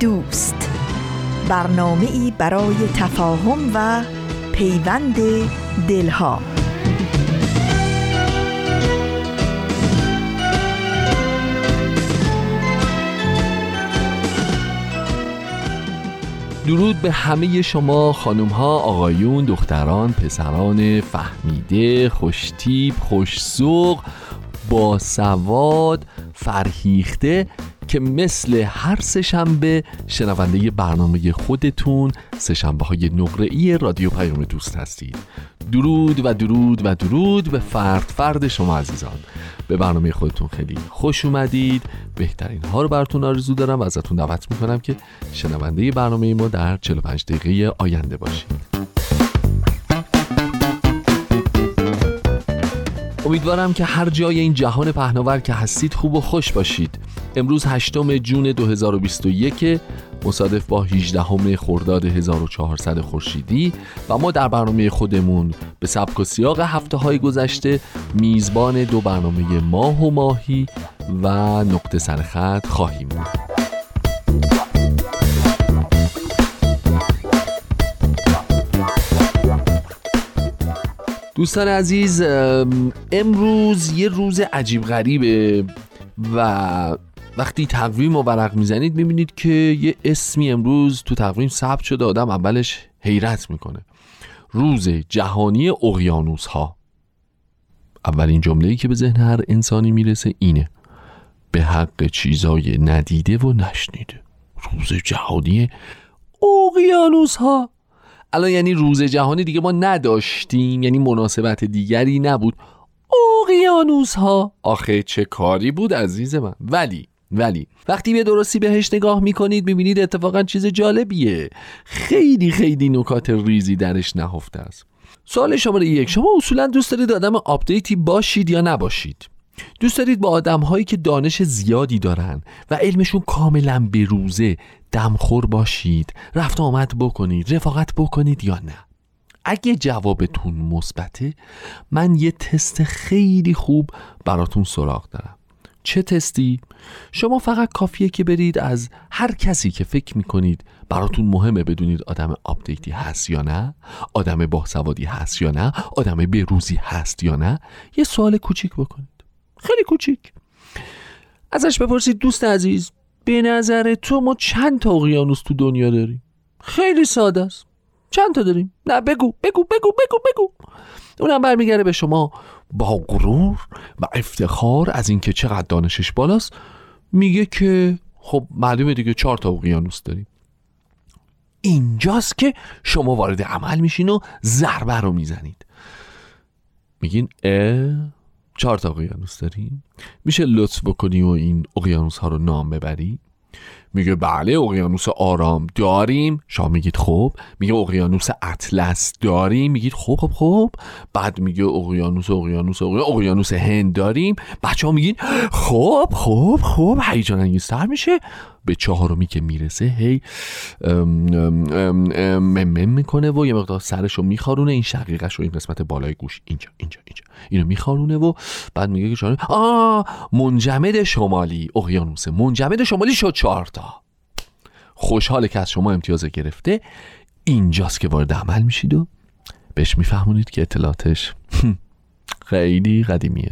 دوست. برنامه ای برای تفاهم و پیوند دلها. درود به همه شما خانم ها آقایون دختران پسران فهمیده خوشتیب خوشسوق با سواد فرهیخته که مثل هر سهشنبه شنونده برنامه خودتون سهشنبه های نقره رادیو پیام دوست هستید. درود و درود و درود به فرد فرد شما عزیزان. به برنامه خودتون خیلی خوش اومدید. بهترین ها رو براتون آرزو دارم و ازتون دعوت می‌کنم که شنونده برنامه ما در 45 دقیقه آینده باشید. امیدوارم که هر جای این جهان پهناور که هستید خوب و خوش باشید. امروز 8 جون 2021 مصادف با 18 خرداد 1400 خورشیدی و ما در برنامه خودمون به سبک و سیاق هفته های گذشته میزبان دو برنامه ماه و ماهی و نقطه سرخط خواهیم بود. دوستان عزیز امروز یه روز عجیب غریبه و وقتی تقویم و ورق می‌زنید می‌بینید که یه اسمی امروز تو تقویم ثبت شده آدم اولش حیرت می‌کنه. روز جهانی اقیانوس ها اولین جمله‌ای که به ذهن هر انسانی می‌رسه اینه. به حق چیزای ندیده و نشنیده. روز جهانی اقیانوس ها الان یعنی روز جهانی دیگه ما نداشتیم یعنی مناسبت دیگری نبود. اقیانوس ها آخه چه کاری بود عزیز من؟ ولی ولی وقتی به درستی بهش نگاه می‌کنید می‌بینید اتفاقا چیز جالبیه. خیلی خیلی نکات ریزی درش نهفته است. سوال شماره یک شما اصولا دوست دارید آدم آپدیتی باشید یا نباشید؟ دوست دارید با آدم هایی که دانش زیادی دارن و علمشون کاملا بروزه دمخور باشید رفت آمد بکنید رفاقت بکنید یا نه؟ اگه جوابتون مثبته من یه تست خیلی خوب براتون سراغ دارم. چه تستی؟ شما فقط کافیه که برید از هر کسی که فکر می‌کنید براتون مهمه بدونید آدم update ی هست یا نه آدم باسوادی هست یا نه آدم بروزی هست یا نه. یه سوال کوچیک بکنید. خیلی کوچیک. ازش بپرسید دوست عزیز به نظر تو ما چند تا اقیانوس تو دنیا داریم؟ خیلی ساده است. چند تا داریم؟ نه بگو بگو بگو بگو بگو. اونم برمیگرده به شما با غرور و افتخار از اینکه چقدر دانشش بالاست میگه که خب معلومه دیگه چهار تا اقیانوس داریم. اینجاست که شما وارد عمل میشین و ضربه رو می‌زنید. میگین اه چهار تا اقیانوس داریم. میشه لطف بکنی و این اقیانوس ها رو نام ببری؟ میگه بله اقیانوس آرام داریم. شما میگید خب. میگه اقیانوس اطلس داریم. میگید خب خب خب. بعد میگه اقیانوس اقیانوس اقیانوس هند داریم. بچه ها میگین خب خب خب. هیجان انگیزتر میشه. به چهارمی که می‌رسه هی ممم می‌کنه و یه مقدار سرشو میخارونه. این شقیقش و این قسمت بالای گوش اینجا اینجا اینجا اینو میخارونه و بعد میگه که آه منجمد شمالی اقیانوس منجمد شمالی شد چهارتا خوشحاله که از شما امتیاز گرفته. اینجاست که وارد عمل میشید و بهش میفهمونید که اطلاعاتش خیلی قدیمیه.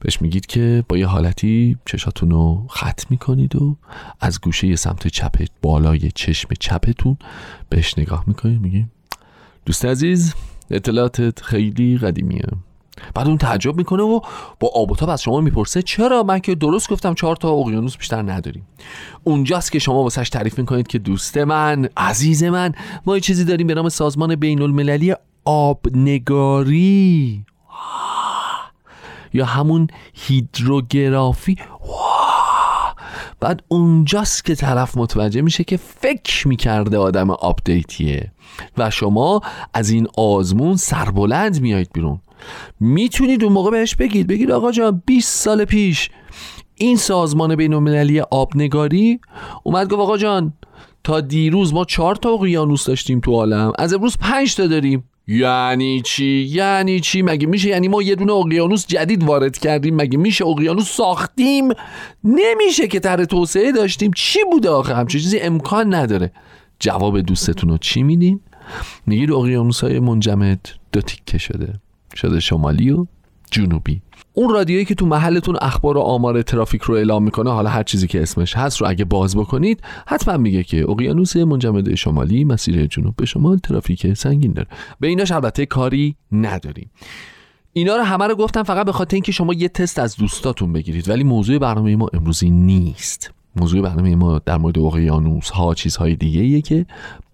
بهش میگید که با یه حالتی چشاتون رو خط می‌کنید و از گوشه سمت چپ بالای چشم چپتون بهش نگاه می‌کنید میگید دوست عزیز اطلاعاتت خیلی قدیمیه. بعد اون تعجب می‌کنه و با آب و تاب از شما می‌پرسه چرا؟ من که درست گفتم چهار تا اقیانوس بیشتر نداریم. اونجاست که شما واسش تعریف می‌کنید که دوست من عزیز من ما یه چیزی داریم به نام سازمان بین المللی آبنگاری. یا همون هیدروگرافی. بعد اونجاست که طرف متوجه میشه که فکر می‌کرده آدم آپدیتیه. و شما از این آزمون سربلند میایید بیرون. می‌تونید اون موقع بهش بگید بگید آقا جان 20 سال پیش این سازمان بین المللی آبنگاری اومد گفت آقا جان تا دیروز ما چهار تا اقیانوس داشتیم تو عالم از امروز پنج تا داریم. یعنی چی؟ یعنی چی؟ مگه میشه؟ یعنی ما یه دونه اقیانوس جدید وارد کردیم. مگه میشه اقیانوس ساختیم؟ نمیشه که طرح توسعه داشتیم. چی بوده آخه؟ همچین چیزی امکان نداره. جواب دوستتون رو چی میدین؟ میگید اقیانوس های منجمد دو تیکه شده. شده شمالی و جنوبی. اون رادیویی که تو محلتون اخبار و آمار ترافیک رو اعلام می‌کنه حالا هر چیزی که اسمش هست رو اگه باز بکنید حتما میگه که اقیانوس منجمد شمالی مسیر جنوب به شمال ترافیک سنگین داره. به ایناش البته کاری نداریم. اینا رو همه رو گفتم فقط به خاطر اینکه شما یه تست از دوستاتون بگیرید ولی موضوع برنامه ما امروزی نیست. موضوع برنامه ما در مورد اقیانوس ها چیزهای دیگه که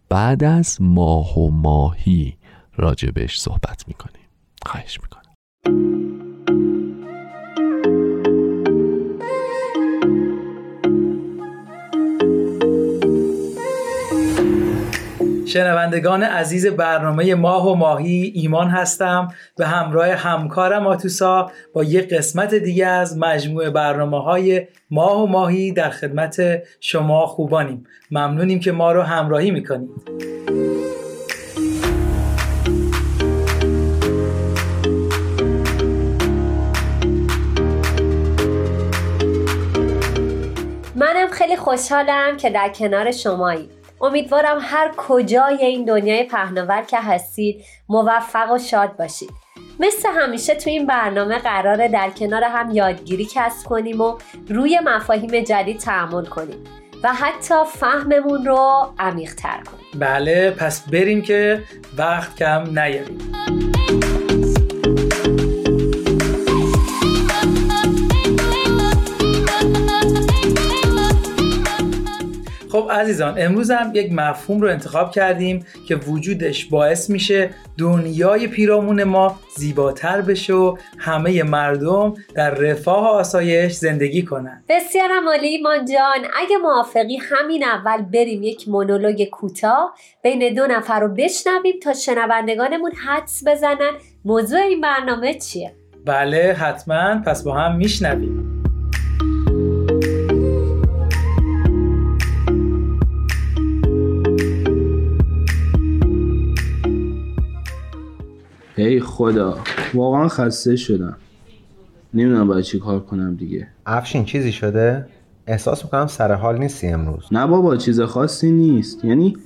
بعد از ماه و ماهی راجبش صحبت می‌کنیم. خواهش می‌کنم. شنوندگان عزیز برنامه ماه و ماهی ایمان هستم. به همراه همکارم آتوسا با یک قسمت دیگه از مجموعه برنامه های ماه و ماهی در خدمت شما خوبانیم. ممنونیم که ما رو همراهی می‌کنید. خیلی خوشحالم که در کنار شمایی. امیدوارم هر کجای این دنیای پهناور که هستید موفق و شاد باشید. مثل همیشه تو این برنامه قراره در کنار هم یادگیری کسب کنیم و روی مفاهیم جدید تعمل کنیم و حتی فهممون رو عمیق تر کنیم. بله پس بریم که وقت کم نیاریم. خب عزیزان امروز هم یک مفهوم رو انتخاب کردیم که وجودش باعث میشه دنیای پیرامون ما زیباتر بشه و همه مردم در رفاه و آسایش زندگی کنن بسیار عمالی ایمان جان اگه موافقی همین اول بریم یک مونولوگ کوتاه بین دو نفر رو بشنویم تا شنوندگانمون حدس بزنن. موضوع این برنامه چیه؟ بله حتما. پس با هم میشنویم. ای خدا. واقعا خسته شدم. نمی‌دونم باید چی کار کنم دیگه. افشین چیزی شده؟ احساس می‌کنم سر حال نیستی امروز. نه بابا چیز خاصی نیست. یعنی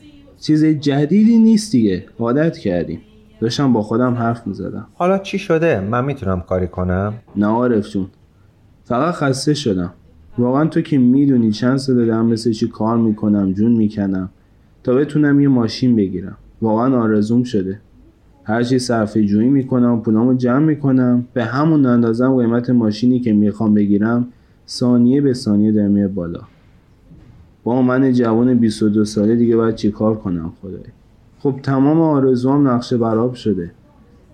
چیز جدیدی نیست دیگه. عادت کردیم. داشتم با خودم حرف می‌زدم. حالا چی شده؟ من می‌تونم کاری کنم؟ نه عارف جون. فقط خسته شدم. واقعا تو که می‌دونی چند سال دارم مثل چی کار می‌کنم جون می‌کنم تا بتونم یه ماشین بگیرم. واقعا آرزوم شده. هرچی صرفه جویی می‌کنم پولامو جمع می‌کنم. به همون اندازم قیمت ماشینی که می‌خوام بگیرم ثانیه به ثانیه در میاد بالا. با من جوان 22 ساله دیگه باید چیکار کنم خدای خب تمام آرزوام نقشه براب شده.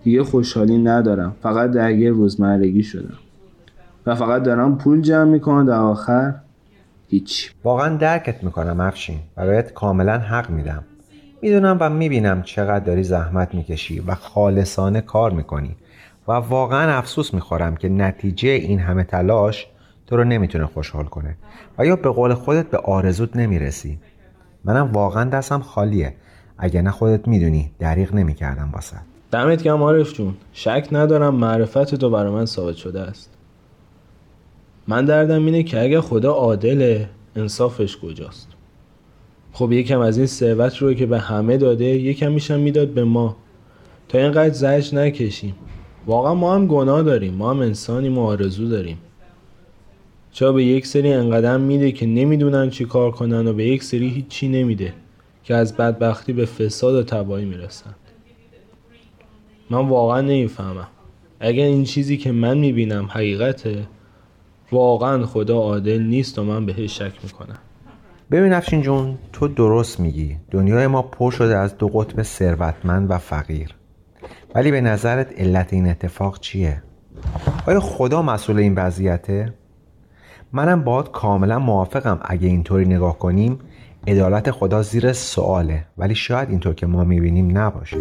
دیگه خوشحالی ندارم. فقط درگیر روزمرگی شدم. و فقط دارم پول جمع می‌کنم در آخر هیچ. واقعا درکت می‌کنم افشین. و بهت کاملا حق میدم. می‌دونم و می‌بینم چقدر داری زحمت می‌کشی و خالصانه کار می‌کنی و واقعا افسوس می‌خورم که نتیجه این همه تلاش تو رو نمی‌تونه خوشحال کنه و یا به قول خودت به آرزوت نمی‌رسی. منم واقعا دستم خالیه. اگه نه خودت می‌دونی دریغ نمی‌کردم واسه. دمت گرم عارف جون. شک ندارم معرفت تو برای من ثابت شده است. من دردم اینه که اگه خدا عادله انصافش کجاست؟ خب یکم از این ثروت رو که به همه داده یکم میشم می‌داد به ما. تا اینقدر زجر نکشیم. واقعا ما هم گناه داریم. ما هم انسانیم و آرزو داریم. چرا به یک سری انقدر میده که نمی‌دونن چی کار کنن و به یک سری هیچی نمیده که از بدبختی به فساد و تباهی می‌رسن. من واقعا نمی‌فهمم. اگر این چیزی که من می‌بینم حقیقته واقعا خدا عادل نیست و من بهش شک می‌کنم. ببین افشین جون تو درست میگی. دنیای ما پر شده از دو قطب ثروتمند و فقیر. ولی به نظرت علت این اتفاق چیه؟ آیا خدا مسئول این وضعیته؟ منم باید کاملا موافقم. اگه اینطوری نگاه کنیم عدالت خدا زیر سواله. ولی شاید اینطور که ما می‌بینیم نباشه.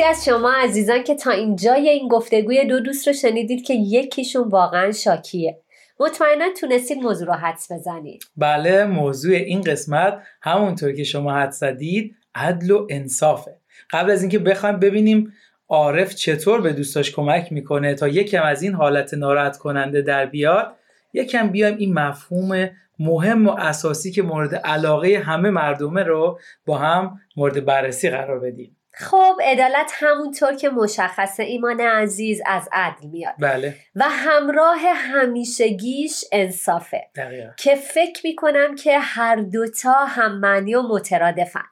مرسی از شما عزیزان که تا اینجای این گفتگوی دو دوست رو شنیدید که یکیشون واقعا شاکیه. مطمئنا تونستید موضوع رو حدس بزنید. بله موضوع این قسمت همونطور که شما حدس زدید عدل و انصافه. قبل از اینکه بخوایم ببینیم عارف چطور به دوستاش کمک می‌کنه تا یکم از این حالت ناراحت کننده در بیاد یکم بیایم این مفهوم مهم و اساسی که مورد علاقه همه مردمه رو با هم مورد بررسی قرار بدیم. خب عدالت همونطور که مشخصه ایمان عزیز از عدل میاد. بله. و همراه همیشگیش انصافه. دقیقا. که فکر می‌کنم که هر دوتا هم معنی و مترادفن.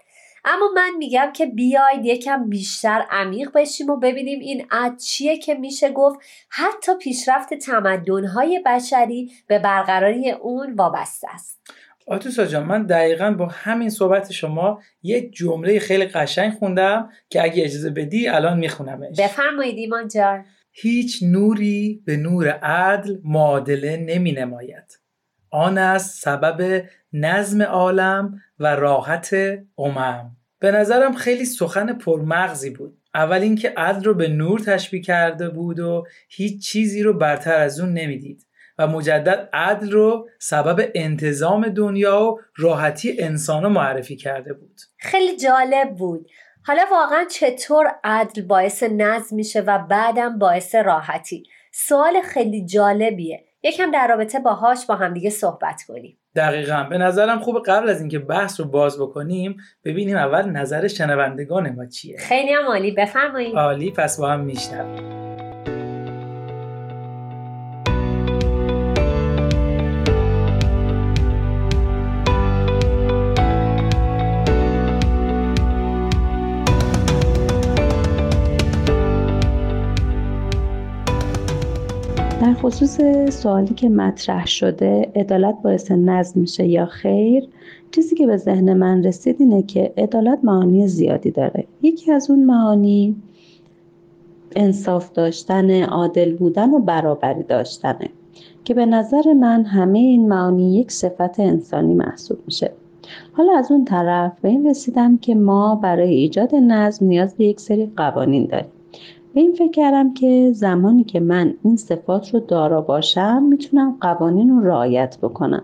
اما من میگم که بیاید یکم بیشتر عمیق بشیم و ببینیم این عد چیه که میشه گفت. حتی پیشرفت تمدنهای بشری به برقراری اون وابسته است. آتوسا جان من دقیقا با همین صحبت شما یک جمله خیلی قشنگ خوندم که اگه اجازه بدی الان میخونمش. بفرمایید ایمان جان. هیچ نوری به نور عدل معادله نمی نماید آن است سبب نظم عالم و راحت امم. به نظرم خیلی سخن پرمغزی بود. اول اینکه عدل رو به نور تشبیه کرده بود و هیچ چیزی رو برتر از اون نمی‌دید. و مجدد عدل رو سبب انتظام دنیا و راحتی انسان رو معرفی کرده بود. خیلی جالب بود. حالا واقعا چطور عدل باعث نظم میشه و بعدم باعث راحتی؟ سوال خیلی جالبیه. یکم در رابطه باهاش با همدیگه صحبت کنیم. دقیقا. به نظرم خوب قبل از اینکه بحث رو باز بکنیم ببینیم اول نظر شنوندگان ما چیه. خیلی هم عالی. بفرمایید. عالی پس با هم میشنویم. در خصوص سوالی که مطرح شده عدالت باعث نظم میشه یا خیر؟ چیزی که به ذهن من رسید اینه که عدالت معانی زیادی داره. یکی از اون معانی انصاف داشتن عادل بودن و برابری داشتنه که به نظر من همه این معانی یک صفت انسانی محسوب میشه. حالا از اون طرف به این رسیدم که ما برای ایجاد نظم نیاز به یک سری قوانین داریم. به این فکر کردم که زمانی که من این صفات رو دارا باشم می‌تونم قوانین رو رعایت بکنم.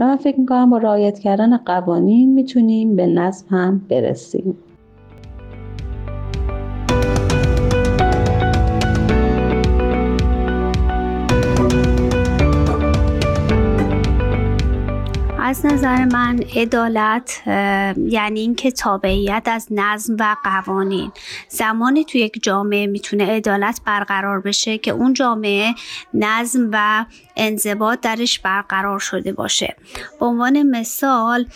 و من فکر می‌کنم با رعایت کردن قوانین می‌تونیم به نظم هم برسیم. از نظر من عدالت یعنی اینکه تابعیت از نظم و قوانین. زمانی تو یک جامعه می‌تونه عدالت برقرار بشه که اون جامعه نظم و انضباط درش برقرار شده باشه. به عنوان مثال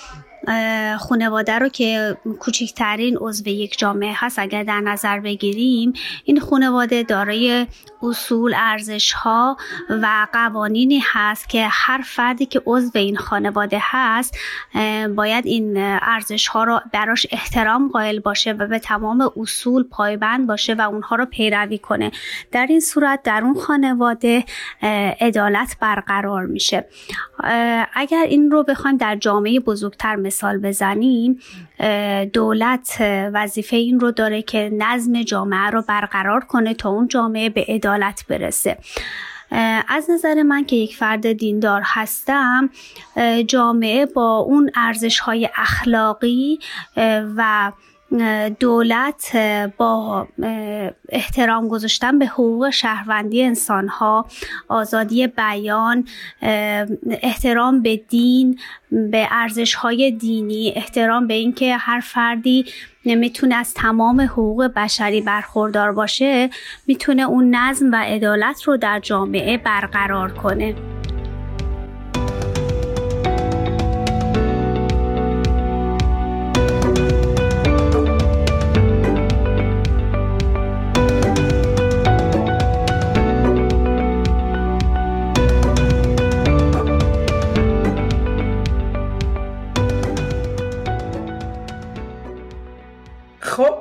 خانواده رو که کوچکترین عضو یک جامعه هست اگر در نظر بگیریم این خانواده دارای اصول ارزش ها و قوانینی هست که هر فردی که عضو این خانواده هست باید این ارزش ها رو براش احترام قائل باشه و به تمام اصول پایبند باشه و اونها رو پیروی کنه. در این صورت در اون خانواده عدالت برقرار میشه. اگر این رو بخوایم در جامعه بزرگتر مثال بزنیم دولت وظیفه این رو داره که نظم جامعه رو برقرار کنه تا اون جامعه به عدالت برسه. از نظر من که یک فرد دیندار هستم جامعه با اون ارزش های اخلاقی و دولت با احترام گذاشتن به حقوق شهروندی انسان ها آزادی بیان احترام به دین به ارزش های دینی احترام به اینکه هر فردی نمی‌تونه از تمام حقوق بشری برخوردار باشه می‌تونه اون نظم و عدالت رو در جامعه برقرار کنه.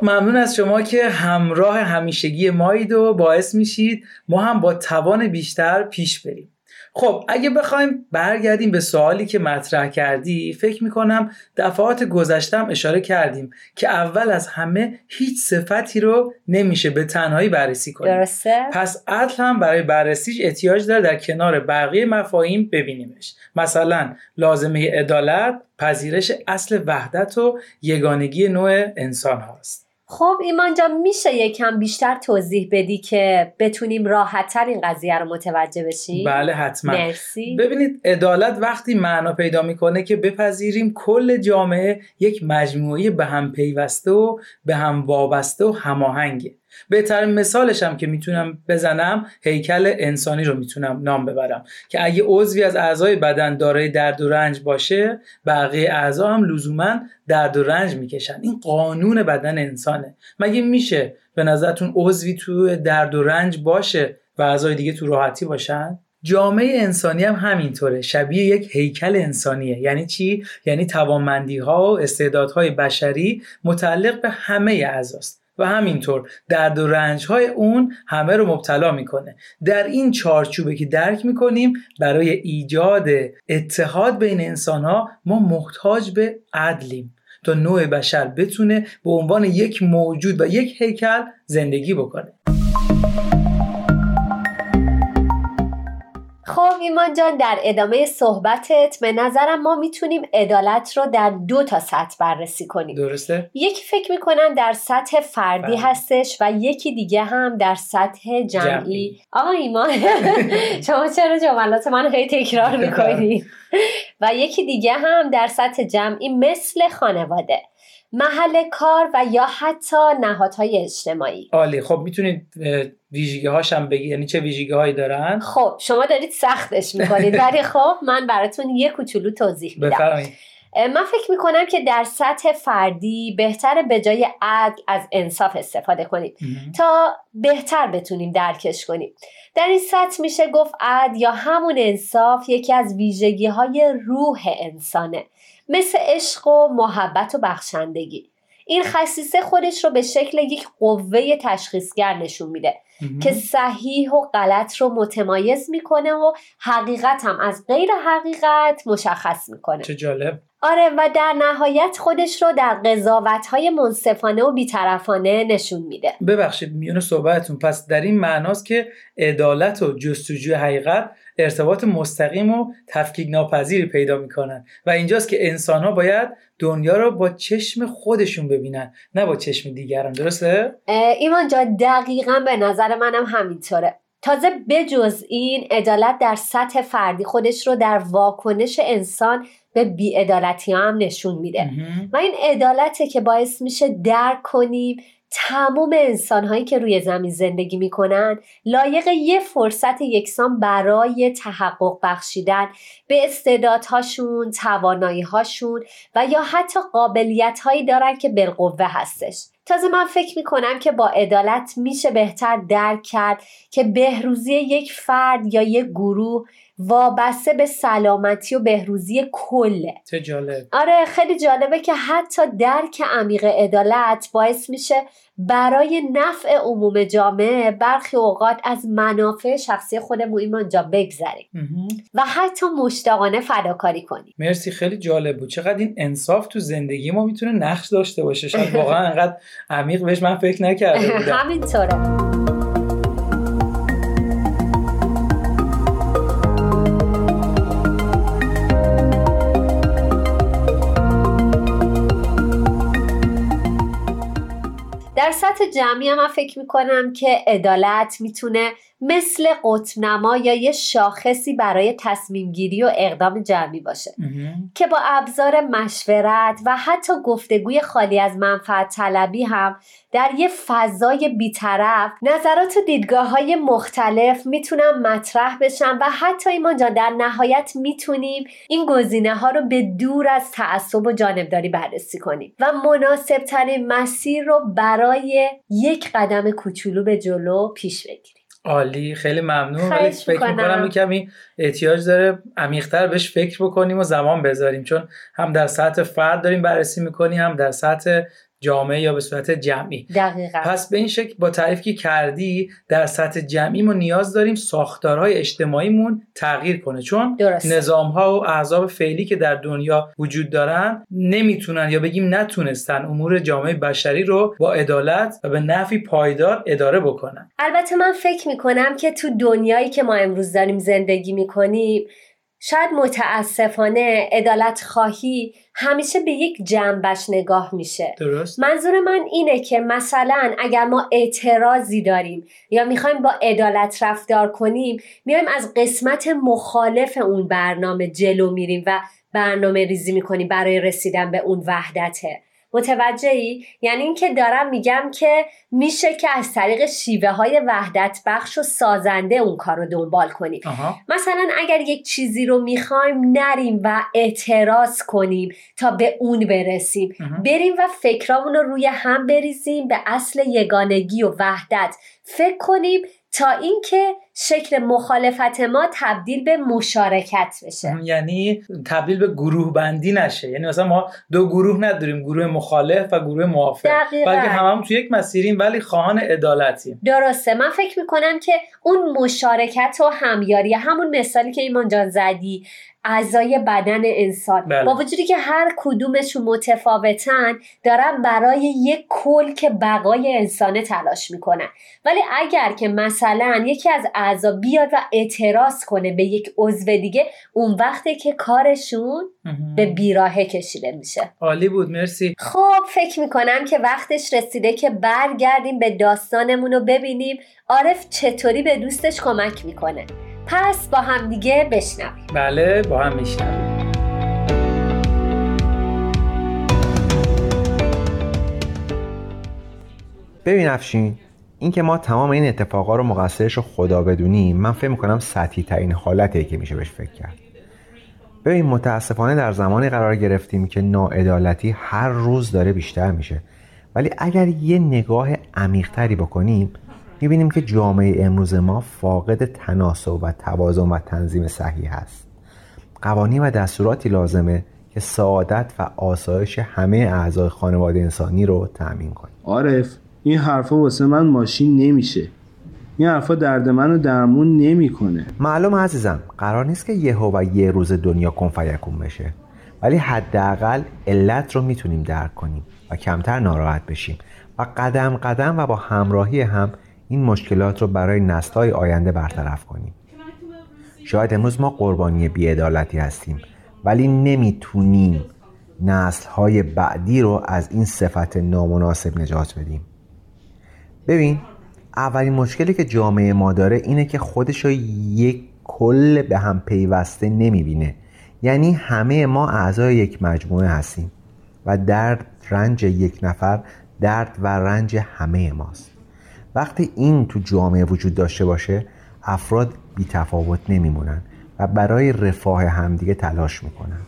ممنون از شما که همراه همیشگی مایید و باعث میشید ما هم با توان بیشتر پیش بریم. خب اگه بخوایم برگردیم به سوالی که مطرح کردی فکر می‌کنم دفعات گذشتم اشاره کردیم که اول از همه هیچ صفتی رو نمیشه به تنهایی بررسی کنیم. درسته؟ پس عدل هم برای بررسیش احتیاج داره در کنار بقیه مفاهیم ببینیمش. مثلا لازمه عدالت پذیرش اصل وحدت و یگانگی نوع انسان هاست خب ایمان جان میشه یکم بیشتر توضیح بدی که بتونیم راحتتر این قضیه رو متوجه بشیم؟ بله حتما. مرسی. ببینید عدالت وقتی معنا پیدا می‌کنه که بپذیریم کل جامعه یک مجموعه به هم پیوسته و به هم وابسته و هماهنگه. بهترین مثالش هم که می‌تونم بزنم هیکل انسانی رو می‌تونم نام ببرم. که اگه عضوی از اعضای بدن دارای درد و رنج باشه بقیه اعضا هم لزوما درد و رنج می‌کشن. این قانون بدن انسانه. مگه میشه به نظرتون عضوی تو درد و رنج باشه و اعضای دیگه تو راحتی باشن؟ جامعه انسانی هم همینطوره. شبیه یک هیکل انسانیه. یعنی چی؟ یعنی توانمندی ها و استعدادهای بشری متعلق به همه اعضاست. و همینطور درد و رنج های اون همه رو مبتلا می‌کنه. در این چارچوبه که درک می‌کنیم برای ایجاد اتحاد بین انسان ها ما محتاج به عدلیم تا نوع بشر بتونه به عنوان یک موجود و یک هیکل زندگی بکنه. خب ایمان جان در ادامه صحبتت به نظرم ما می‌تونیم عدالت رو در دو تا سطح بررسی کنیم درسته؟ یکی فکر می‌کنم در سطح فردی فردی. هستش و یکی دیگه هم در سطح جمعی, جمعی. آقا ایمان شما چرا جملات من هی تکرار می‌کنی و یکی دیگه هم در سطح جمعی مثل خانواده محل کار و یا حتی نهادهای اجتماعی. عالی. خب می‌تونید ویژگی هاشم بگی. یعنی چه ویژگی هایی دارن؟ خب شما دارید سختش می‌کنید. ولی خب من براتون یه کوچولو توضیح میدم. بفرمایید. من فکر می‌کنم که در سطح فردی بهتر به جای عدل از انصاف استفاده کنیم تا بهتر بتونیم درکش کنیم. در این سطح میشه گفت عدل یا همون انصاف یکی از ویژگی های روح انسانه. مثل عشق و محبت و بخشندگی. این خصیصه خودش رو به شکل یک قوه تشخیصگر نشون میده که صحیح و غلط رو متمایز می‌کنه و حقیقت هم از غیر حقیقت مشخص می‌کنه. چه جالب. آره و در نهایت خودش رو در قضاوت های منصفانه و بیطرفانه نشون میده. ببخشید میون صحبتتون پس در این معناست که عدالت و جستجوی حقیقت ارتباط مستقیم و تفکیک ناپذیری پیدا می‌کنن و اینجاست که انسان ها باید دنیا رو با چشم خودشون ببینن نه با چشم دیگران درسته؟ ایمان جا دقیقا به نظر منم همینطوره. تازه بجز این عدالت در سطح فردی خودش رو در واکنش انسان به بیعدالتی هم نشون میده. و این عدالته که باعث میشه درک کنیم تمام انسان هایی که روی زمین زندگی می‌کنن لایق یه فرصت یکسان برای تحقق بخشیدن به استعدادهاشون، توانایی هاشون و یا حتی قابلیت هایی دارن که بالقوه هستش. تازه من فکر می‌کنم که با عدالت میشه بهتر درک کرد که بهروزی یک فرد یا یک گروه وابسته به سلامتی و بهروزی کله چه جالب. آره خیلی جالبه که حتی درک عمیق عدالت باعث میشه برای نفع عموم جامعه برخی اوقات از منافع شخصی خودمون ایمان جا بگذریم و حتی مشتاقانه فداکاری کنیم. مرسی خیلی جالب بود. چقدر این انصاف تو زندگی ما می‌تونه نقش داشته باشه. شاید واقعا انقدر عمیق بهش من فکر نکرده بودم. همینطوره. سطح جمعی هم فکر می‌کنم که عدالت می‌تونه مثل قطبنما یا یه شاخصی برای تصمیم گیری و اقدام جمعی باشه. که با ابزار مشورت و حتی گفتگوی خالی از منفعت طلبی هم در یه فضای بیطرف نظرات و دیدگاه های مختلف می‌تونن مطرح بشن و حتی ایمان جان در نهایت می‌تونیم این گزینه ها رو به دور از تعصب و جانبداری بررسی کنیم و مناسب ترین مسیر رو برای یک قدم کوچولو به جلو پیش بگیریم. عالی خیلی ممنون. ولی فکر می‌کنم کمی احتیاج داره عمیقتر بهش فکر بکنیم و زمان بذاریم. چون هم در سطح فرد داریم بررسی می‌کنیم هم در سطح جامعه یا به صورت جمعی. دقیقا. پس به این شکل با تعریف که کردی در سطح جمعی ما نیاز داریم ساختارهای اجتماعیمون تغییر کنه. چون درسته. نظام ها و احزاب فعلی که در دنیا وجود دارن نمی‌تونن یا بگیم نتونستن امور جامعه بشری رو با عدالت و به نفی پایدار اداره بکنن. البته من فکر می‌کنم که تو دنیایی که ما امروز داریم زندگی می‌کنیم شاید متاسفانه عدالت خواهی همیشه به یک جنبش نگاه میشه. درست؟ منظور من اینه که مثلا اگر ما اعتراضی داریم یا می‌خوایم با عدالت رفتار کنیم میایم از قسمت مخالف اون برنامه جلو میریم و برنامه ریزی می‌کنیم برای رسیدن به اون وحدته. متوجهی یعنی اینکه دارم میگم که میشه که از طریق شیوه های وحدت بخش و سازنده اون کار رو دنبال کنیم آها. مثلا اگر یک چیزی رو می‌خوایم نریم و اعتراض کنیم تا به اون برسیم مهم. بریم و فکرامون رو روی هم بریزیم به اصل یگانگی و وحدت فکر کنیم تا اینکه شکل مخالفت ما تبدیل به مشارکت بشه. یعنی تبدیل به گروه بندی نشه. یعنی مثلا ما دو گروه نداریم گروه مخالف و گروه موافق. بلکه هممون تو یک مسیریم ولی خواهان عدالتیم. درسته. من فکر می‌کنم که اون مشارکت و همیاری همون مثالی که ایمان جان زدی اعضای بدن انسان. بله. با وجودی که هر کدومشون متفاوتن دارن برای یک کل که بقای انسانه تلاش می‌کنن. ولی اگر که مثلا یکی از اعضا بیاد و اعتراض کنه به یک عضو دیگه اون وقته که کارشون مهم. به بیراهه کشیده میشه. عالی بود مرسی. خب فکر می‌کنم که وقتش رسیده که برگردیم به داستانمون رو ببینیم. عارف چطوری به دوستش کمک می‌کنه؟ پس با هم دیگه بشنویم. بله با هم میشنویم. ببین افشین اینکه ما تمام این اتفاقا رو مقصرش رو خدا بدونیم من فکر می‌کنم سطحی ترین حالتیه که میشه بهش فکر کرد. ببین متاسفانه در زمانی قرار گرفتیم که ناعدالتی هر روز داره بیشتر میشه. ولی اگر یه نگاه عمیقتری بکنیم می‌بینیم که جامعه امروز ما فاقد تناسب و توازن و تنظیم صحیح هست. قوانین و دستوراتی لازمه که سعادت و آسایش همه اعضای خانواده انسانی رو تأمین کنه عارف این حرفا واسه من ماشین نمیشه. این حرفا درد منو درمون نمی‌کنه. معلوم عزیزم قرار نیست که یهو و یه روز دنیا کن فیکون بشه. ولی حداقل علت رو می‌تونیم درک کنیم و کمتر ناراحت بشیم. و قدم قدم و با همراهی هم این مشکلات رو برای نسل‌های آینده برطرف کنیم. شاید امروز ما قربانی بیعدالتی هستیم ولی نمی‌تونیم نسل‌های بعدی رو از این صفت نامناسب نجات بدیم. ببین اولین مشکلی که جامعه ما داره اینه که خودش رو یک کل به هم پیوسته نمی‌بینه. یعنی همه ما اعضای یک مجموعه هستیم و درد رنج یک نفر درد و رنج همه ماست. وقتی این تو جامعه وجود داشته باشه افراد بی تفاوت نمیمونن و برای رفاه همدیگه تلاش می‌کنن.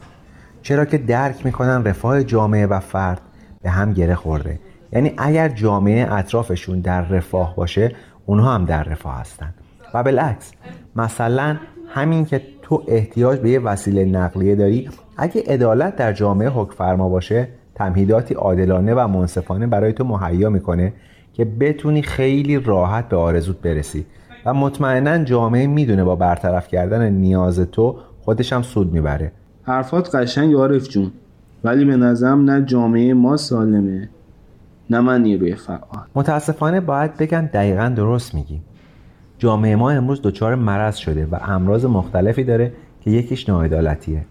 چرا که درک می‌کنن رفاه جامعه و فرد به هم گره خورده. یعنی اگر جامعه اطرافشون در رفاه باشه اونها هم در رفاه هستن. و بالعکس مثلا همین که تو احتیاج به یه وسیله نقلیه داری اگه عدالت در جامعه حکم فرما باشه تمهیداتی عادلانه و منصفانه برای تو مهیا می‌کنه که بتونی خیلی راحت به آرزوت برسی. و مطمئنا جامعه می‌دونه با برطرف کردن نیاز تو خودش هم سود می‌بره. حرفات قشنگ عارف جون ولی به نظرم نه جامعه ما سالمه نه من نیروی فعال. متاسفانه باید بگم دقیقا درست میگی. جامعه ما امروز دچار مرض شده و امراض مختلفی داره که یکیش ناعدالتیه.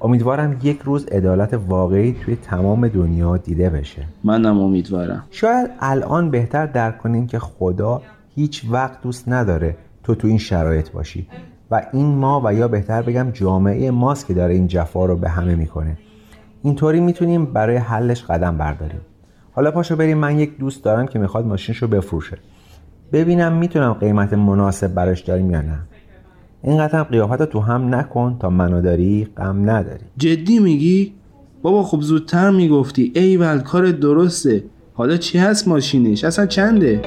امیدوارم یک روز عدالت واقعی توی تمام دنیا دیده بشه. منم امیدوارم. شاید الان بهتر درک کنیم که خدا هیچ وقت دوست نداره تو تو این شرایط باشی. و این ما و یا بهتر بگم جامعه ماست که داره این جفا رو به همه می‌کنه. اینطوری می‌تونیم برای حلش قدم برداریم. حالا پاشو بریم. من یک دوست دارم که می‌خواد ماشینشو بفروشه. ببینم می‌تونم قیمت مناسب براش داریم یا نه. اینقدر هم قیافت تو هم نکن تا منو داری غم نداری جدی میگی؟ بابا خب زودتر می‌گفتی ای کار درسته حالا چی هست ماشینش؟ اصلا چنده؟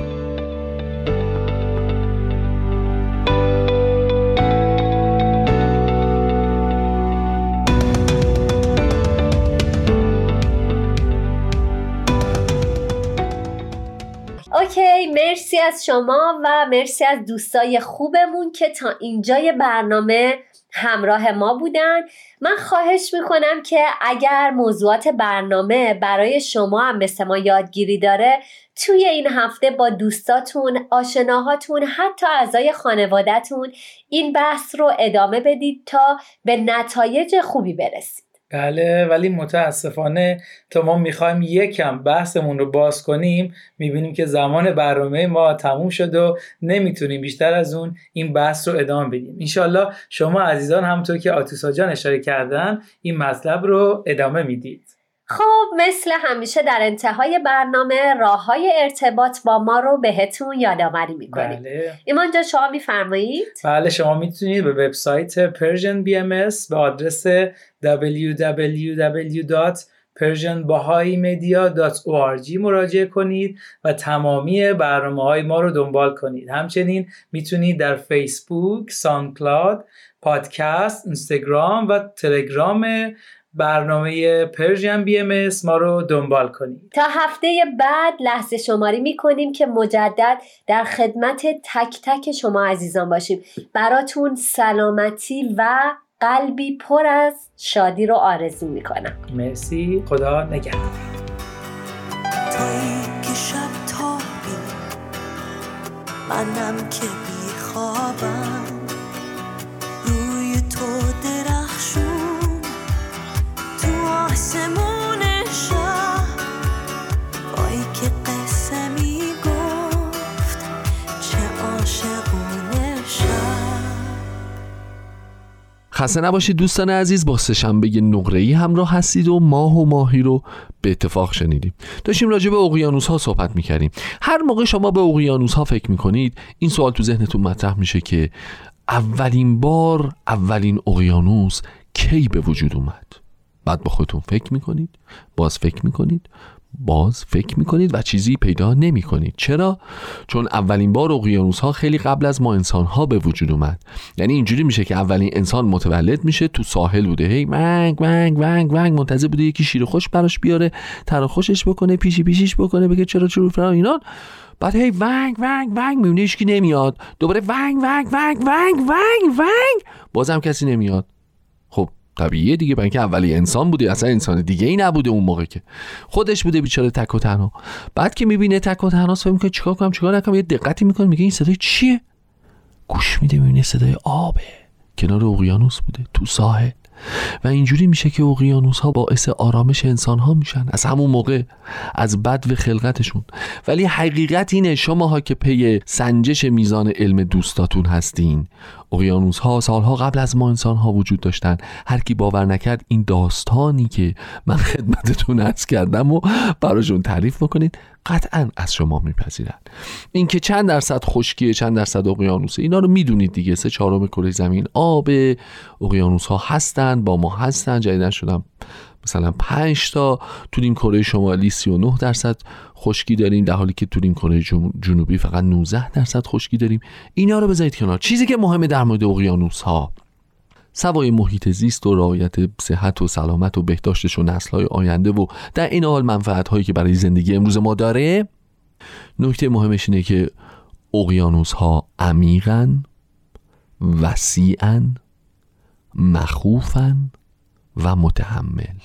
از شما و مرسی از دوستای خوبمون که تا اینجای برنامه همراه ما بودن. من خواهش می‌کنم که اگر موضوعات برنامه برای شما هم مثل ما یادگیری داره توی این هفته با دوستاتون آشناهاتون حتی اعضای خانوادهتون این بحث رو ادامه بدید تا به نتایج خوبی برسید. بله ولی متاسفانه تا ما می‌خوایم یکم بحثمون رو باز کنیم می‌بینیم که زمان برنامه ما تموم شد و نمی‌تونیم بیشتر از اون این بحث رو ادامه بدیم. انشالله شما عزیزان همونطور که آتوسا جان اشاره کردن این مطلب رو ادامه می‌دید. خب مثل همیشه در انتهای برنامه راه های ارتباط با ما رو بهتون یادآوری می‌کنیم. بله. ایمان جان شما میفرمایید؟ بله شما می‌تونید به وبسایت Persian BMS به آدرس www.persianbahaimedia.org مراجعه کنید و تمامی برنامه های ما رو دنبال کنید. همچنین می‌تونید در فیسبوک، سانکلاد، پادکست، اینستاگرام و تلگرام برنامه پرژین بی ام ما رو دنبال کنید. تا هفته بعد لحظه شماری می‌کنیم که مجدد در خدمت تک تک شما عزیزان باشیم. براتون سلامتی و قلبی پر از شادی رو آرزو می‌کنم. مرسی. خدا نگهدار. که شب تابی منم که بیخوابم. خسته نباشید دوستان عزیز با سهشنبه نقره‌ای همراه هستید و ماه و ماهی رو به اتفاق شنیدیم. داشتیم راجع به اقیانوس ها صحبت می‌کردیم. هر موقع شما به اقیانوس ها فکر می‌کنید این سوال تو ذهنتون مطرح میشه که اولین بار اولین اقیانوس کی به وجود اومد؟ بعد با خودتون فکر می‌کنید باز فکر می‌کنید باز فکر می‌کنید و چیزی پیدا نمی کنید چرا؟ چون اولین بار اقیانوس ها خیلی قبل از ما انسان ها به وجود اومد. یعنی اینجوری میشه که اولین انسان متولد میشه تو ساحل بوده. هی ونگ ونگ ونگ ونگ منتظر بوده یکی شیر خوش براش بیاره تر خوشش بکنه پیشی پیشیش بکنه بگه چرا چرا فرا اینان بعد هی ونگ ونگ ونگ می‌بینه هیچکی نمیاد. دوباره ونگ ونگ ونگ ونگ ونگ ونگ. بازم کسی نمیاد. خب طبیعیه دیگه برای اینکه اولی انسان بوده اصلا انسان دیگه ای نبوده اون موقع که. خودش بوده بیچاره تک و تنها. بعد که می‌بینه تک و تنها فکر می‌کنه چیکار کنم چیکار نکنم یه دقتی می‌کنه میگه این صدای چیه؟ گوش میده می‌بینه صدای آبه. کنار اقیانوس بوده تو ساحل. و اینجوری میشه که اقیانوس ها باعث آرامش انسان ها میشن. از همون موقع از بد و خلقتشون. ولی حقیقت اینه شما ها که پی سنجش میزان علم دوستاتون هستین اقیانوس ها سالها قبل از ما انسان ها وجود داشتن. هر کی باور نکرد این داستانی که من خدمتتون عرض کردم و براشون تعریف بکنید قطعا از شما میپذیرن. اینکه چند درصد خشکیه چند درصد اقیانوسه اینا رو می‌دونید دیگه. سه چهارم کره زمین آب اقیانوس ها هستن با ما هستن جدیدن شدم مثلا 5 تا تو این کره شمالی 39 درصد خشکی داریم در حالی که تو این کره جنوبی فقط 19 درصد خشکی داریم. اینا رو بذارید کنار. چیزی که مهمه در مورد اقیانوس ها سوای محیط زیست و رعایت صحت و سلامت و بهداشتش و نسلهای آینده و در این حال منفعت هایی که برای زندگی امروز ما داره. نکته مهمش اینه که اقیانوس ها عمیقن وسیعن مخوفن و متحمل.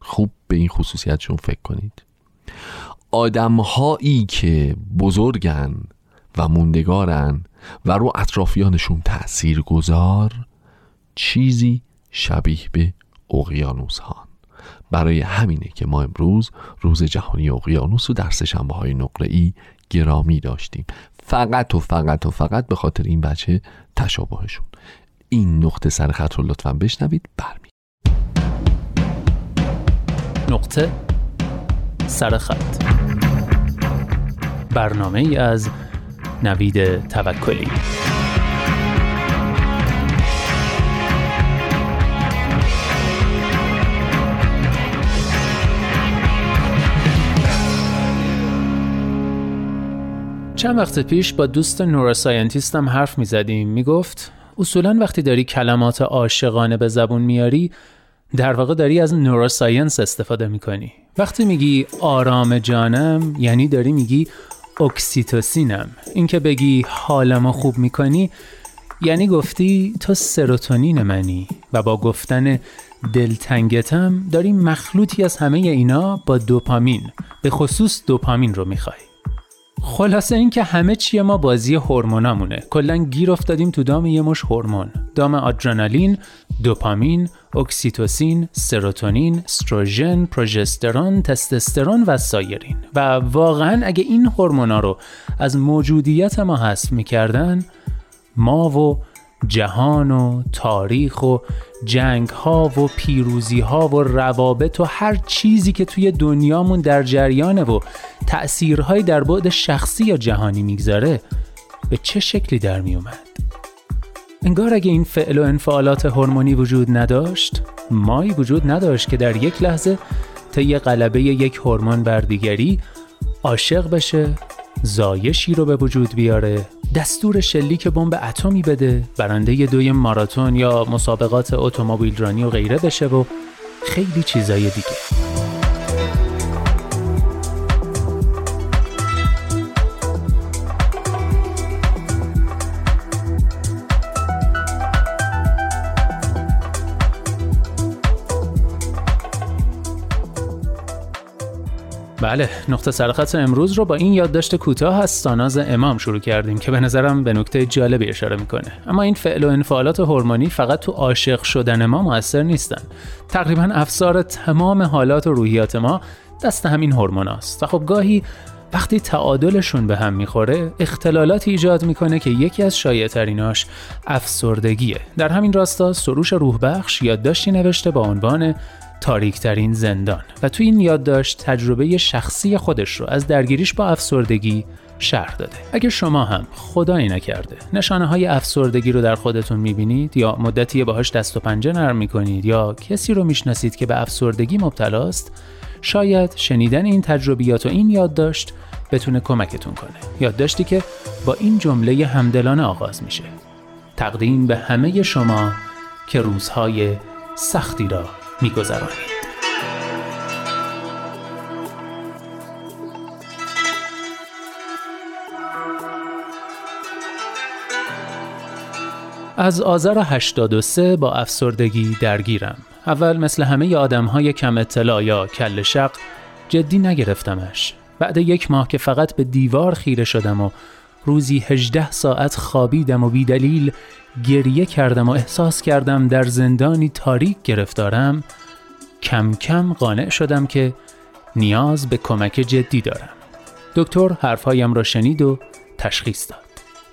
خوب به این خصوصیتشون فکر کنید. آدمهایی که بزرگن و موندگارن و رو اطرافیانشون تأثیر گذار چیزی شبیه به اقیانوس ها برای همینه که ما امروز روز جهانی اقیانوس رو در سهشنبه های نقره ای گرامی داشتیم. فقط و فقط و فقط به خاطر این بچه تشابهشون. این نقطه سر خط رو لطفا بشنوید. برمی نقطه سر خط. برنامه ای از نوید توکلی. چند وقت پیش با دوست نوروساینتیستم حرف می زدیم اصولا وقتی داری کلمات عاشقانه به زبون میاری در واقع داری از نوروساینس استفاده می‌کنی. وقتی میگی آرام جانم یعنی داری میگی اکسیتوسینم. اینکه بگی حالمو خوب می‌کنی یعنی گفتی تو سروتونین منی و با گفتن دلتنگتم داری مخلوطی از همه اینا با دوپامین. به خصوص دوپامین رو می‌خوای. خلاصه اینکه همه چی ما بازی هورمونامونه. کلا گیر افتادیم تو دام یه مش هورمون. دام آدرنالین دوپامین اکسیتوسین سروتونین استروژن پروژسترون تستوسترون و سایرین. و واقعا اگه این هورمونا رو از موجودیت ما حذف می‌کردن ما و جهان و تاریخ و جنگ ها و پیروزی ها و روابط و هر چیزی که توی دنیامون در جریانه و تأثیرهایی در بعد شخصی یا جهانی می‌گذاره به چه شکلی در می اومد؟ انگار اگه این فعل و انفعالات هورمونی وجود نداشت مایی وجود نداشت که در یک لحظه طی غلبه یک هورمون بر دیگری عاشق بشه زایشی رو به وجود بیاره دستور شلیک بمب اتمی بده برنده دوی ماراتون یا مسابقات اتومبیل رانی و غیره بشه و خیلی چیزای دیگه. بله نقطه سرخط امروز رو با این یادداشت کوتاه از ساناز امام شروع کردیم که به نظرم به نکته جالبی اشاره می‌کنه. اما این فعل و انفعالات هورمونی فقط تو عاشق شدن ما موثر نیستن. تقریبا افسار تمام حالات و روحیات ما دست همین هورموناست و خب گاهی وقتی تعادلشون به هم می‌خوره اختلالاتی ایجاد می‌کنه که یکی از شایعتریناش افسردگیه. در همین راستا سروش روحبخش یادداشتی نوشته با عنوان تاریکترین زندان. و توی این یادداشت تجربه شخصی خودش رو از درگیریش با افسردگی شرح داده. اگه شما هم خدایی نکرده نشانه های افسردگی رو در خودتون می‌بینید یا مدتی باهاش دست و پنجه نرم می‌کنید یا کسی رو می‌شناسید که به افسردگی مبتلاست شاید شنیدن این تجربیات و این یادداشت بتونه کمکتون کنه. یادداشتی که با این جمله همدلانه آغاز میشه. تقدیم به همه شما که روزهای سختی را میگذرانید از آذر 83 با افسردگی درگیرم. اول مثل همه آدم های کم اطلاع یا کل شق جدی نگرفتمش. بعد یک ماه که فقط به دیوار خیره شدم و روزی 18 ساعت خوابیدم و بیدلیل گریه کردم و احساس کردم در زندانی تاریک گرفتارم. کم کم قانع شدم که نیاز به کمک جدی دارم. دکتر حرفهایم را شنید و تشخیص داد.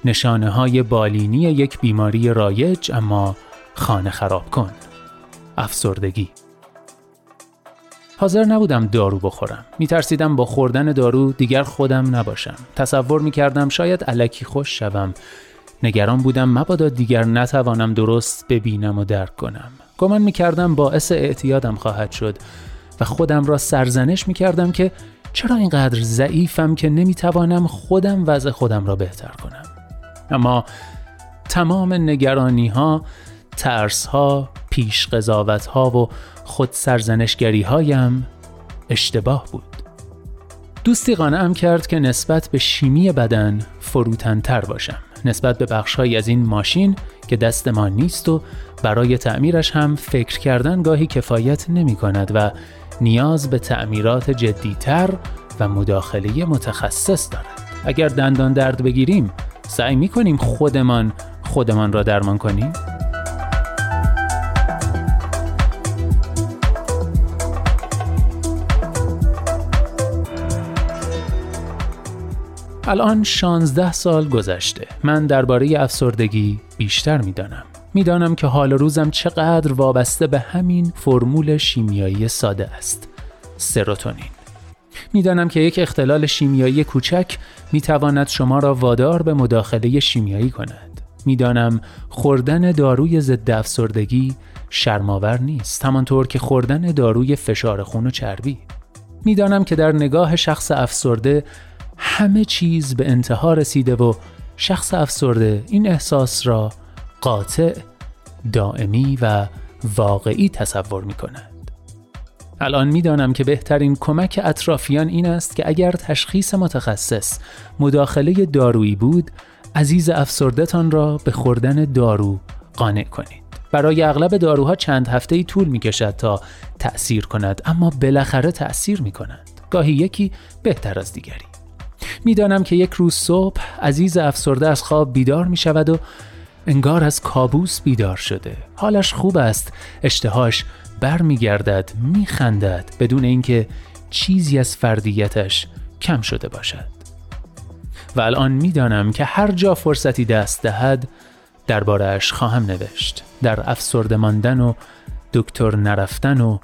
نشانه های بالینی یک بیماری رایج اما خانه خراب کن. افسردگی. حاضر نبودم دارو بخورم. میترسیدم با خوردن دارو دیگر خودم نباشم. تصور می‌کردم شاید علکی خوش شوم. نگران بودم مبادا دیگر نتوانم درست ببینم و درک کنم. گمان می‌کردم باعث اعتیادم خواهد شد و خودم را سرزنش می‌کردم که چرا اینقدر ضعیفم که نمی‌توانم خودم وضع خودم را بهتر کنم. اما تمام نگرانی ها ترس ها پیش قضاوت ها و خود سرزنشگری هایم اشتباه بود دوستی قانعم کرد که نسبت به شیمی بدن فروتنتر باشم نسبت به بخشهایی از این ماشین که دست ما نیست و برای تعمیرش هم فکر کردن گاهی کفایت نمی کند و نیاز به تعمیرات جدیتر و مداخله متخصص دارد. اگر دندان درد بگیریم سعی می کنیم خودمان خودمان را درمان کنیم؟ الان 16 سال گذشته. من درباره افسردگی بیشتر می‌دانم. می‌دانم که حال روزم چقدر وابسته به همین فرمول شیمیایی ساده است. سروتونین. می‌دانم که یک اختلال شیمیایی کوچک می‌تواند شما را وادار به مداخله شیمیایی کند. می‌دانم خوردن داروی ضد افسردگی شرماور نیست همانطور که خوردن داروی فشار خون و چربی. می‌دانم که در نگاه شخص افسرده همه چیز به انتها رسیده و شخص افسرده این احساس را قاطع، دائمی و واقعی تصور می کند. الان می‌دانم که بهترین کمک اطرافیان این است که اگر تشخیص متخصص مداخله دارویی بود عزیز افسردهتان را به خوردن دارو قانع کنید. برای اغلب داروها چند هفته ای طول می کشد تا تأثیر کند اما بالاخره تأثیر می کند گاهی یکی بهتر از دیگری. می‌دانم که یک روز صبح عزیز افسرده از خواب بیدار می شود و انگار از کابوس بیدار شده. حالش خوب است. اشتهاش بر می گردد می خندد بدون اینکه چیزی از فردیتش کم شده باشد. و الان می‌دانم که هر جا فرصتی دست دهد دربارهش خواهم نوشت. در افسرده ماندن و دکتر نرفتن و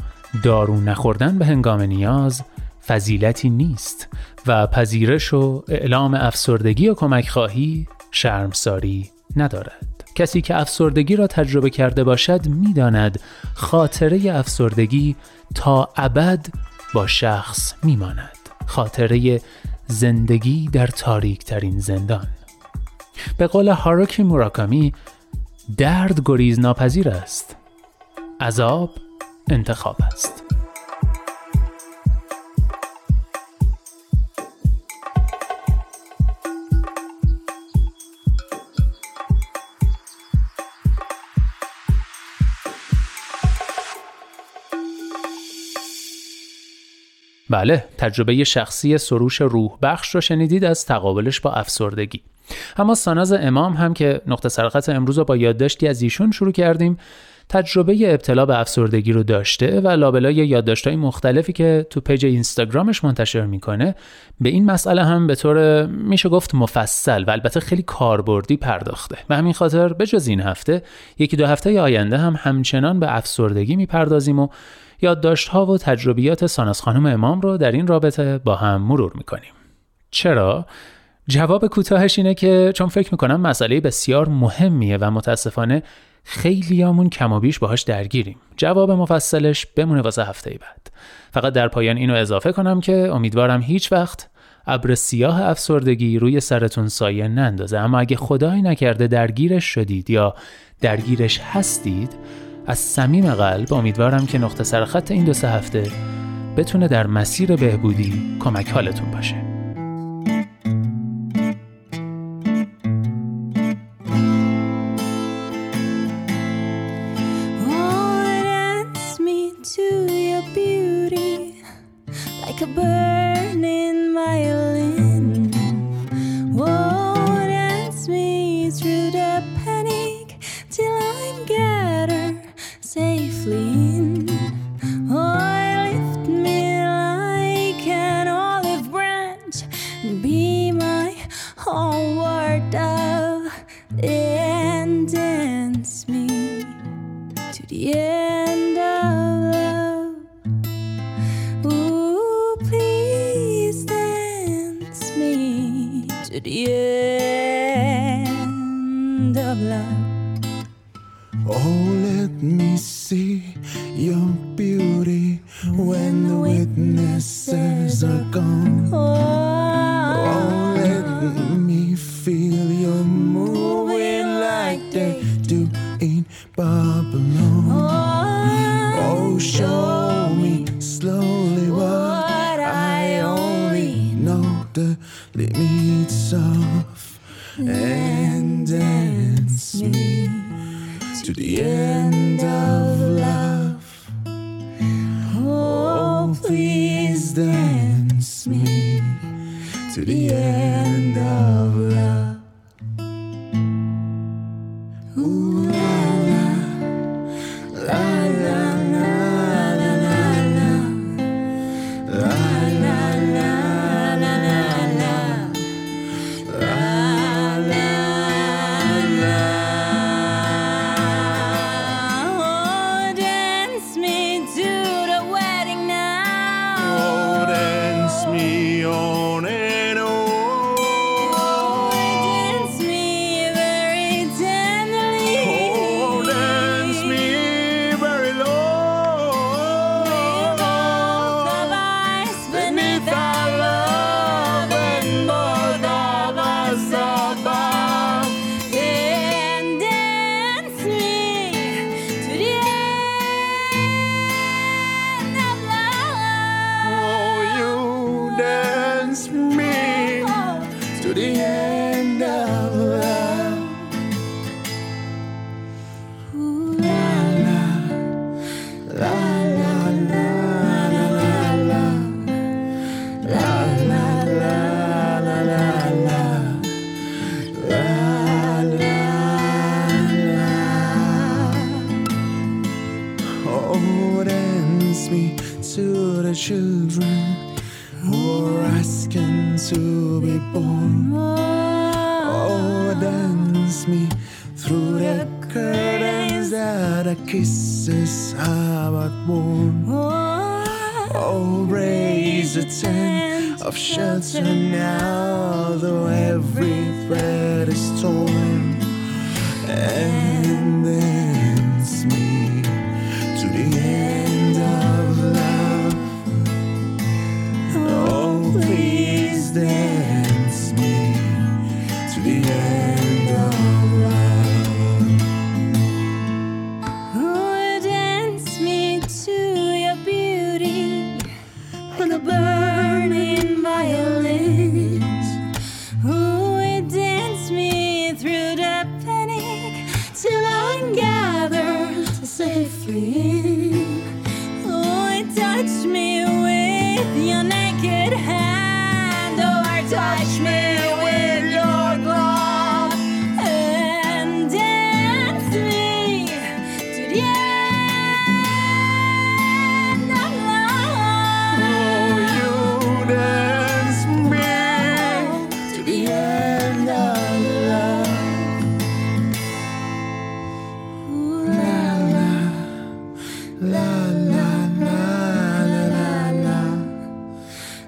دارو نخوردن به هنگام نیاز فضیلتی نیست و پذیرش و اعلام افسردگی و کمک خواهی شرمساری ندارد. کسی که افسردگی را تجربه کرده باشد می‌داند خاطره افسردگی تا ابد با شخص میماند. خاطره زندگی در تاریک ترین زندان. به قول هاروکی موراکامی درد گریز ناپذیر است. عذاب انتخاب است. بله تجربه شخصی سروش روح بخش رو شنیدید از تقابلش با افسردگی. اما ساناز امام هم که نقطه سرقت امروز رو با یادداشتی از ایشون شروع کردیم تجربه ابتلا به افسردگی رو داشته و لابلای یادداشت‌های مختلفی که تو پیج اینستاگرامش منتشر می‌کنه به این مسئله هم به طور میشه گفت مفصل و البته خیلی کاربردی پرداخته. و همین خاطر به جز این هفته یکی دو هفته آینده هم همچنان به افسردگی می‌پردازیم و یادداشت‌ها و تجربیات ساناز خانم امام رو در این رابطه با هم مرور می‌کنیم. چرا؟ جواب کوتاهش اینه که چون فکر می‌کنم مسئله بسیار مهمیه و متاسفانه خیلیامون کم و بیش باهاش درگیریم. جواب مفصلش بمونه واسه هفته بعد. فقط در پایان اینو اضافه کنم که امیدوارم هیچ وقت ابر سیاه افسردگی روی سرتون سایه نندازه. اما اگه خدایی نکرده درگیرش شدید یا درگیرش هستید از صمیم قلب امیدوارم که نقطه سرخط این دو سه هفته بتونه در مسیر بهبودی کمک حالتون باشه. Like a bird kisses have worn. Oh, raise a tent of shelter now, though every thread is torn. And dance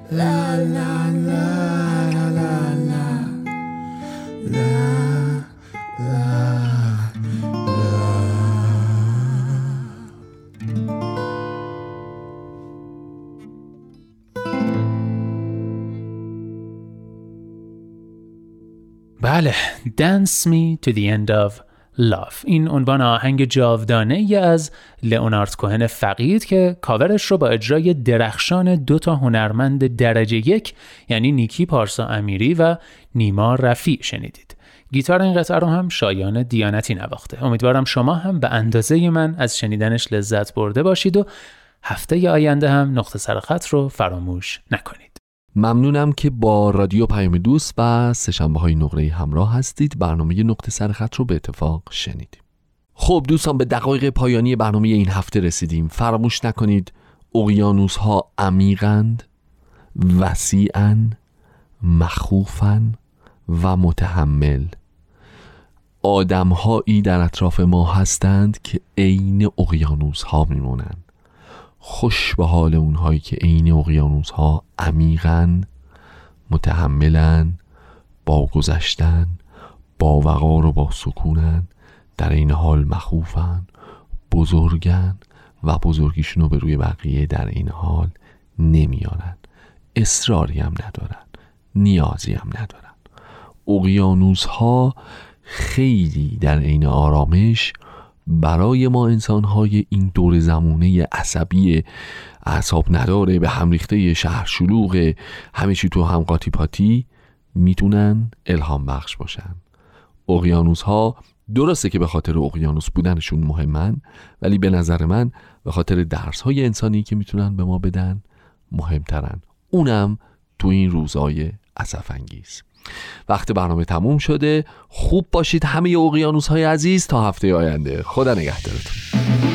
La la la la la la la la la. Vale, dance me to the end of Love. این عنوان آهنگ جاودانه ای از لئونارد کوهن فقید که کاورش رو با اجرای درخشان دو تا هنرمند درجه یک یعنی نیکی پارسا امیری و نیما رفیع شنیدید. گیتار این قطعه رو هم شایان دیانتی نواخته. امیدوارم شما هم به اندازه من از شنیدنش لذت برده باشید و هفته آینده هم نقطه سرخط رو فراموش نکنید. ممنونم که با رادیو پیام دوست و سهشنبه های نقره همراه هستید. برنامه نقطه سرخط رو به اتفاق شنیدیم. خب دوستان به دقایق پایانی برنامه این هفته رسیدیم. فراموش نکنید اقیانوس ها عمیقند وسیعن مخوفن و متحمل. آدمهایی در اطراف ما هستند که عین اقیانوس ها میمونند. خوش به حال اونهایی که عین اقیانوس ها عمیقن متحملن با گذشتن با وقار و با سکونن در این حال مخوفن بزرگن و بزرگیشون رو به روی بقیه در این حال نمیارن. اصراری هم ندارن نیازی هم ندارن. اقیانوس ها خیلی در عین آرامش برای ما انسانهای این دور زمونه عصبی اعصاب نداره به هم ریخته شهر شلوغ همه چی تو هم قاطی پاتی می‌تونن الهام بخش باشن. اقیانوس ها درسته که به خاطر اقیانوس بودنشون مهمن ولی به نظر من به خاطر درس های انسانی که می‌تونن به ما بدن مهمترن. اونم تو این روزای انگیز وقت برنامه تموم شده. خوب باشید همه اقیانوس های عزیز تا هفته آینده. خدا نگهدارتون.